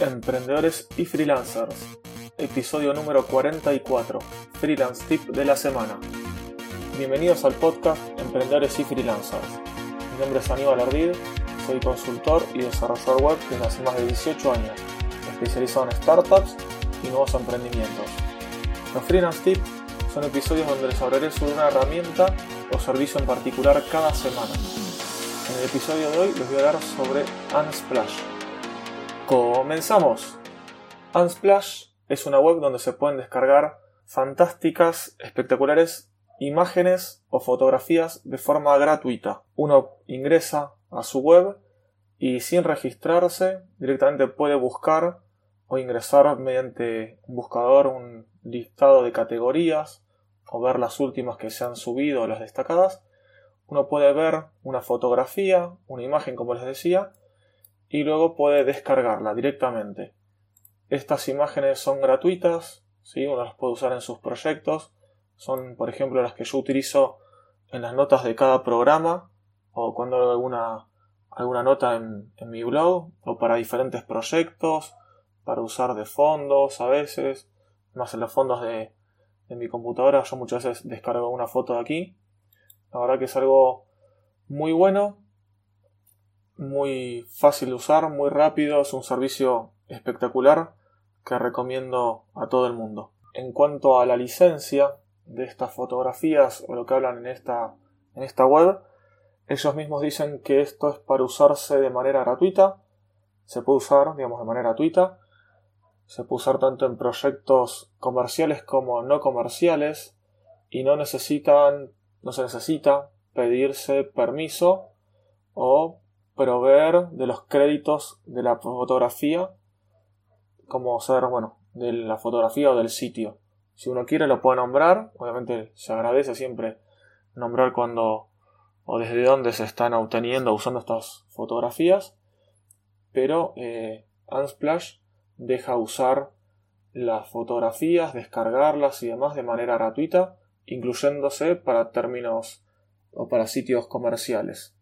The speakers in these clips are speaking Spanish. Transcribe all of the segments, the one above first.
Emprendedores y freelancers. Episodio número 44. Freelance Tip de la semana. Bienvenidos al podcast Emprendedores y freelancers. Mi nombre es Aníbal Ardid, soy consultor y desarrollador web desde hace más de 18 años, especializado en startups y nuevos emprendimientos. Los freelance tips son episodios donde les hablaré sobre una herramienta o servicio en particular cada semana. En el episodio de hoy les voy a hablar sobre Unsplash. ¡Comenzamos! Unsplash es una web donde se pueden descargar fantásticas, espectaculares imágenes o fotografías de forma gratuita. Uno ingresa a su web y sin registrarse directamente puede buscar o ingresar mediante un buscador un listado de categorías o ver las últimas que se han subido o las destacadas. Uno puede ver una fotografía, una imagen como les decía, y luego puede descargarla directamente. Estas imágenes son gratuitas, ¿sí? uno las puede usar en sus proyectos, son por ejemplo las que yo utilizo en las notas de cada programa o cuando hago alguna, alguna nota en, mi blog o para diferentes proyectos, para usar de fondos a veces, más en los fondos de, de mi computadora yo muchas veces descargo una foto de aquí. La verdad que es algo muy bueno, muy fácil de usar, muy rápido, es un servicio espectacular que recomiendo a todo el mundo. En cuanto a la licencia de estas fotografías o lo que hablan en esta, en esta web, ellos mismos dicen que esto es para usarse de manera gratuita, se puede usar, digamos, de manera gratuita, se puede usar tanto en proyectos comerciales como no comerciales y no necesitan, no se necesita pedirse permiso o proveer de los créditos de la fotografía como ser, bueno, de la fotografía o del sitio. Si uno quiere lo puede nombrar, obviamente se agradece siempre nombrar cuando o desde dónde se están obteniendo usando estas fotografías, pero eh, Unsplash deja usar las fotografías, descargarlas y demás de manera gratuita, incluyéndose para términos o para sitios comerciales.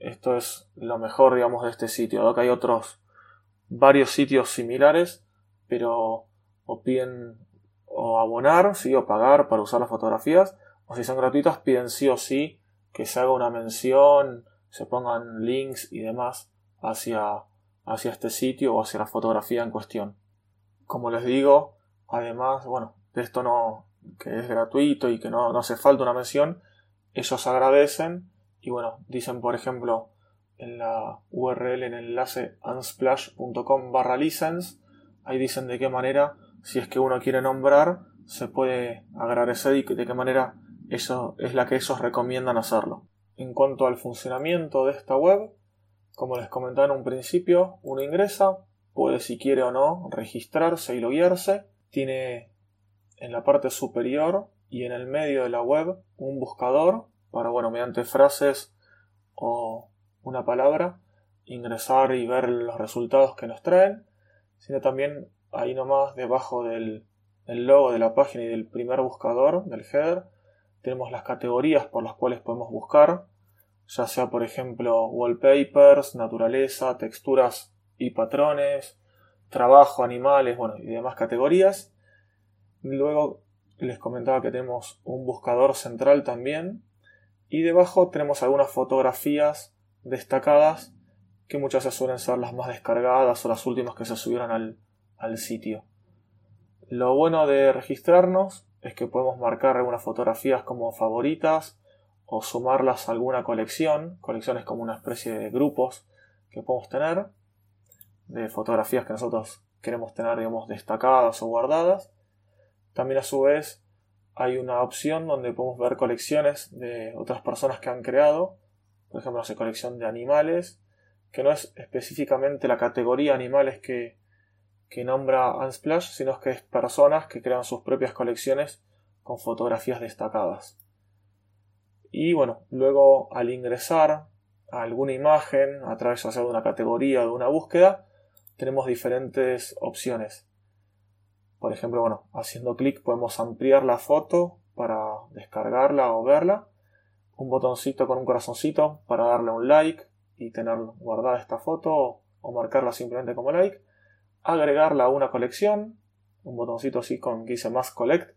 Esto es lo mejor, digamos, de este sitio. Acá hay otros varios sitios similares, pero o piden o abonar, sí, o pagar para usar las fotografías, o si son gratuitas, piden sí o sí que se haga una mención, se pongan links y demás hacia, hacia este sitio o hacia la fotografía en cuestión. Como les digo, además, bueno, de esto no, que es gratuito y que no, no hace falta una mención, ellos agradecen y bueno, dicen por ejemplo, en la URL, en el enlace unsplash.com barra license. Ahí dicen de qué manera, si es que uno quiere nombrar, se puede agradecer y de qué manera eso es la que ellos recomiendan hacerlo. En cuanto al funcionamiento de esta web, como les comentaba en un principio, uno ingresa, puede si quiere o no registrarse y loguearse. Tiene en la parte superior y en el medio de la web un buscador para, bueno, mediante frases o una palabra, ingresar y ver los resultados que nos traen, sino también ahí nomás debajo del, logo de la página y del primer buscador, del header, tenemos las categorías por las cuales podemos buscar, ya sea por ejemplo wallpapers, naturaleza, texturas y patrones, trabajo, animales, bueno, y demás categorías. Luego les comentaba que tenemos un buscador central también. Y debajo tenemos algunas fotografías destacadas que muchas veces suelen ser las más descargadas o las últimas que se subieron al, al sitio. Lo bueno de registrarnos es que podemos marcar algunas fotografías como favoritas o sumarlas a alguna colección. Colecciones como una especie de grupos que podemos tener de fotografías que nosotros queremos tener, digamos, destacadas o guardadas. También a su vez hay una opción donde podemos ver colecciones de otras personas que han creado por ejemplo, hace colección de animales, que no es específicamente la categoría animales que, que nombra Unsplash, sino que es personas que crean sus propias colecciones con fotografías destacadas. Y bueno, luego al ingresar a alguna imagen a través de una categoría o de una búsqueda, tenemos diferentes opciones. Por ejemplo, bueno, haciendo clic podemos ampliar la foto para descargarla o verla. Un botoncito con un corazoncito para darle un like y tener guardada esta foto o marcarla simplemente como like. agregarla a una colección, un botoncito así con que dice más collect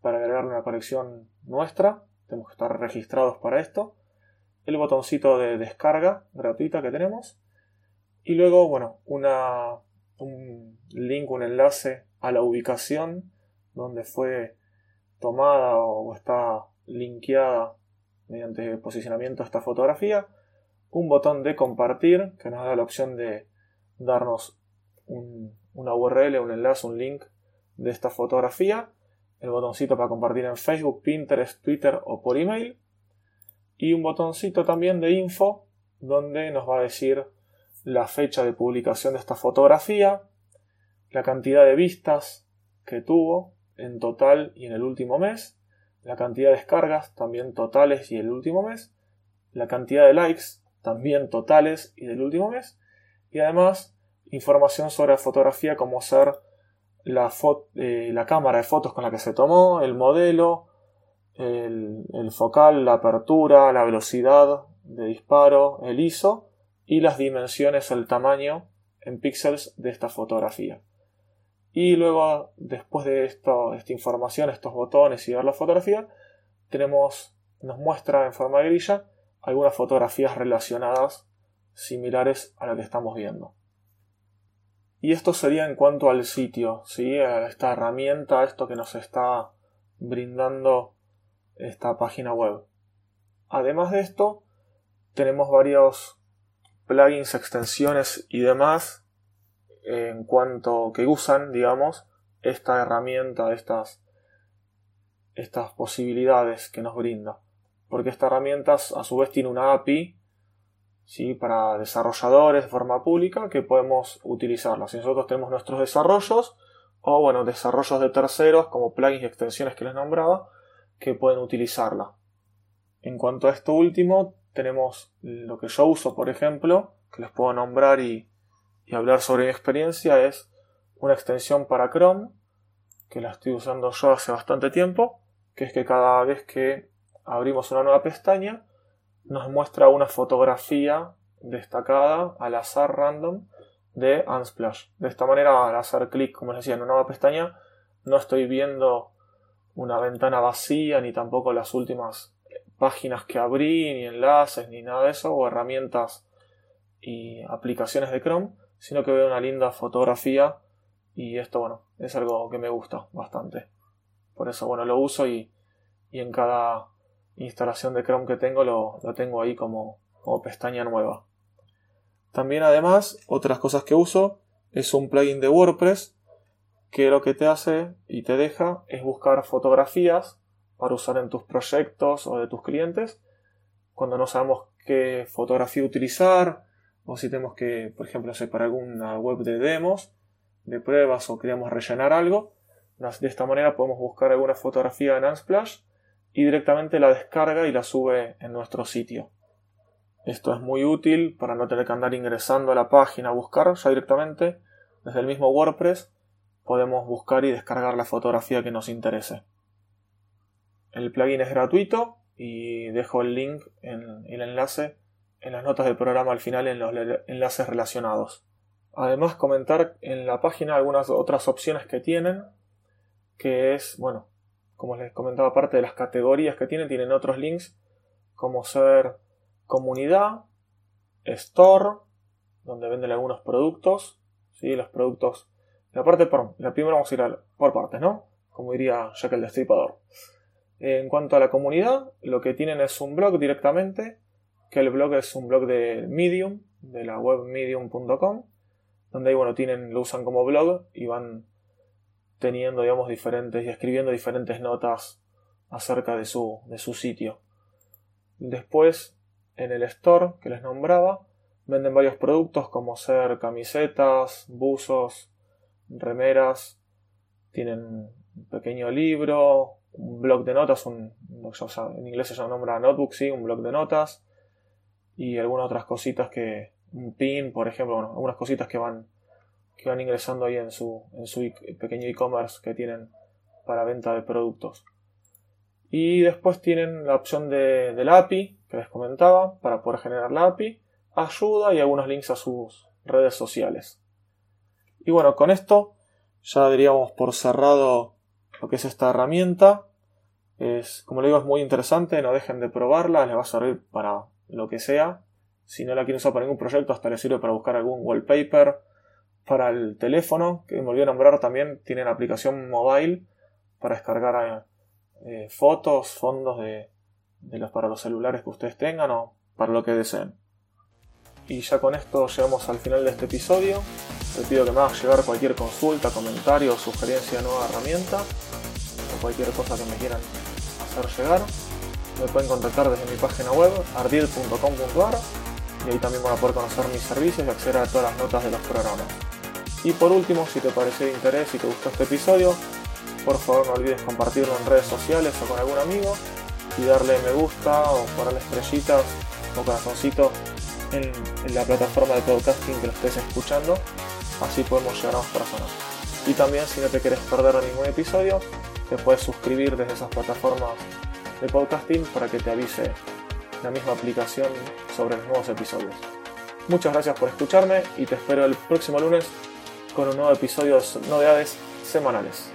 para agregarle una colección nuestra, tenemos que estar registrados para esto, el botoncito de descarga gratuita que tenemos. Y luego, bueno, una, un link, un enlace a la ubicación donde fue tomada o está linkeada mediante posicionamiento esta fotografía, un botón de compartir que nos da la opción de darnos una URL, un enlace, un link de esta fotografía, el botoncito para compartir en Facebook, Pinterest, Twitter o por email. Y un botoncito también de info donde nos va a decir la fecha de publicación de esta fotografía, la cantidad de vistas que tuvo en total y en el último mes, la cantidad de descargas también totales y el último mes, la cantidad de likes también totales y del último mes, y además información sobre la fotografía como ser la, eh, la cámara de fotos con la que se tomó, el modelo, el, el, focal, la apertura, la velocidad de disparo, el ISO y las dimensiones, el tamaño en píxeles de esta fotografía. Y luego, después de esto, esta información, estos botones y ver la fotografía, tenemos, nos muestra en forma de grilla algunas fotografías relacionadas similares a la que estamos viendo. Y esto sería en cuanto al sitio, ¿sí? a esta herramienta, esto que nos está brindando esta página web. Además de esto, tenemos varios plugins, extensiones y demás en cuanto que usan, digamos, esta herramienta, estas, estas posibilidades que nos brinda. Porque esta herramienta a su vez tiene una API ¿sí? para desarrolladores de forma pública que podemos utilizarla. Si nosotros tenemos nuestros desarrollos o bueno, desarrollos de terceros como plugins y extensiones que les nombraba que pueden utilizarla. En cuanto a esto último, tenemos lo que yo uso, por ejemplo, que les puedo nombrar y, y hablar sobre mi experiencia, es una extensión para Chrome, que la estoy usando yo hace bastante tiempo, que es que cada vez que abrimos una nueva pestaña, nos muestra una fotografía destacada al azar random de Unsplash. De esta manera, al hacer clic, como les decía, en una nueva pestaña, no estoy viendo una ventana vacía ni tampoco las últimas páginas que abrí, ni enlaces, ni nada de eso, o herramientas y aplicaciones de Chrome, sino que veo una linda fotografía y esto, bueno, es algo que me gusta bastante. Por eso, bueno, lo uso y, y en cada instalación de Chrome que tengo lo, tengo ahí como, como pestaña nueva. También además, otras cosas que uso es un plugin de WordPress que lo que te hace y te deja es buscar fotografías para usar en tus proyectos o de tus clientes cuando no sabemos qué fotografía utilizar o si tenemos que, por ejemplo, hacer para alguna web de demos, de pruebas o queremos rellenar algo. De esta manera podemos buscar alguna fotografía en Unsplash y directamente la descarga y la sube en nuestro sitio. Esto es muy útil para no tener que andar ingresando a la página a buscar, ya directamente desde el mismo WordPress podemos buscar y descargar la fotografía que nos interese. El plugin es gratuito y dejo el link en el enlace en las notas del programa al final en los enlaces relacionados. Además comentar en la página algunas otras opciones que tienen, que es, bueno, como les comentaba, aparte de las categorías que tienen, tienen otros links como ser comunidad, store, donde venden algunos productos, ¿sí? los productos. La parte por, la primera vamos a ir por partes, ¿no? Como diría Jack el Destripador. En cuanto a la comunidad, lo que tienen es un blog directamente, que el blog es un blog de Medium, de la web medium.com, donde ahí, bueno, tienen, lo usan como blog y van teniendo, digamos, diferentes y escribiendo diferentes notas acerca de su, de su sitio. Después, en el store que les nombraba, venden varios productos como ser camisetas, buzos, remeras, tienen un pequeño libro, un blog de notas, un, en inglés se nombra notebook, sí, un blog de notas, y algunas otras cositas que, un pin, por ejemplo, bueno, algunas cositas que van que van ingresando ahí en su, en su pequeño e-commerce que tienen para venta de productos. Y después tienen la opción de, la API que les comentaba para poder generar la API, ayuda y algunos links a sus redes sociales. Y bueno, con esto ya diríamos por cerrado lo que es esta herramienta. Es, como le digo, es muy interesante, no dejen de probarla, les va a servir para lo que sea. Si no la quieren usar para ningún proyecto, hasta les sirve para buscar algún wallpaper para el teléfono, que me olvidé nombrar también, tienen aplicación mobile para descargar eh, fotos, fondos de, los, para los celulares que ustedes tengan o para lo que deseen. Y ya con esto llegamos al final de este episodio. Les pido que me hagan llegar cualquier consulta, comentario sugerencia de nueva herramienta o cualquier cosa que me quieran hacer llegar. Me pueden contactar desde mi página web ardid.com.ar y ahí también van a poder conocer mis servicios y acceder a todas las notas de los programas. Y por último, si te pareció de interés y te gustó este episodio, por favor no olvides compartirlo en redes sociales o con algún amigo y darle me gusta o ponerle estrellitas o corazoncito en, en, la plataforma de podcasting que lo estés escuchando. Así podemos llegar a más personas. Y también si no te quieres perder ningún episodio, te puedes suscribir desde esas plataformas de podcasting para que te avise la misma aplicación sobre los nuevos episodios. Muchas gracias por escucharme y te espero el próximo lunes con un nuevo episodio de novedades semanales.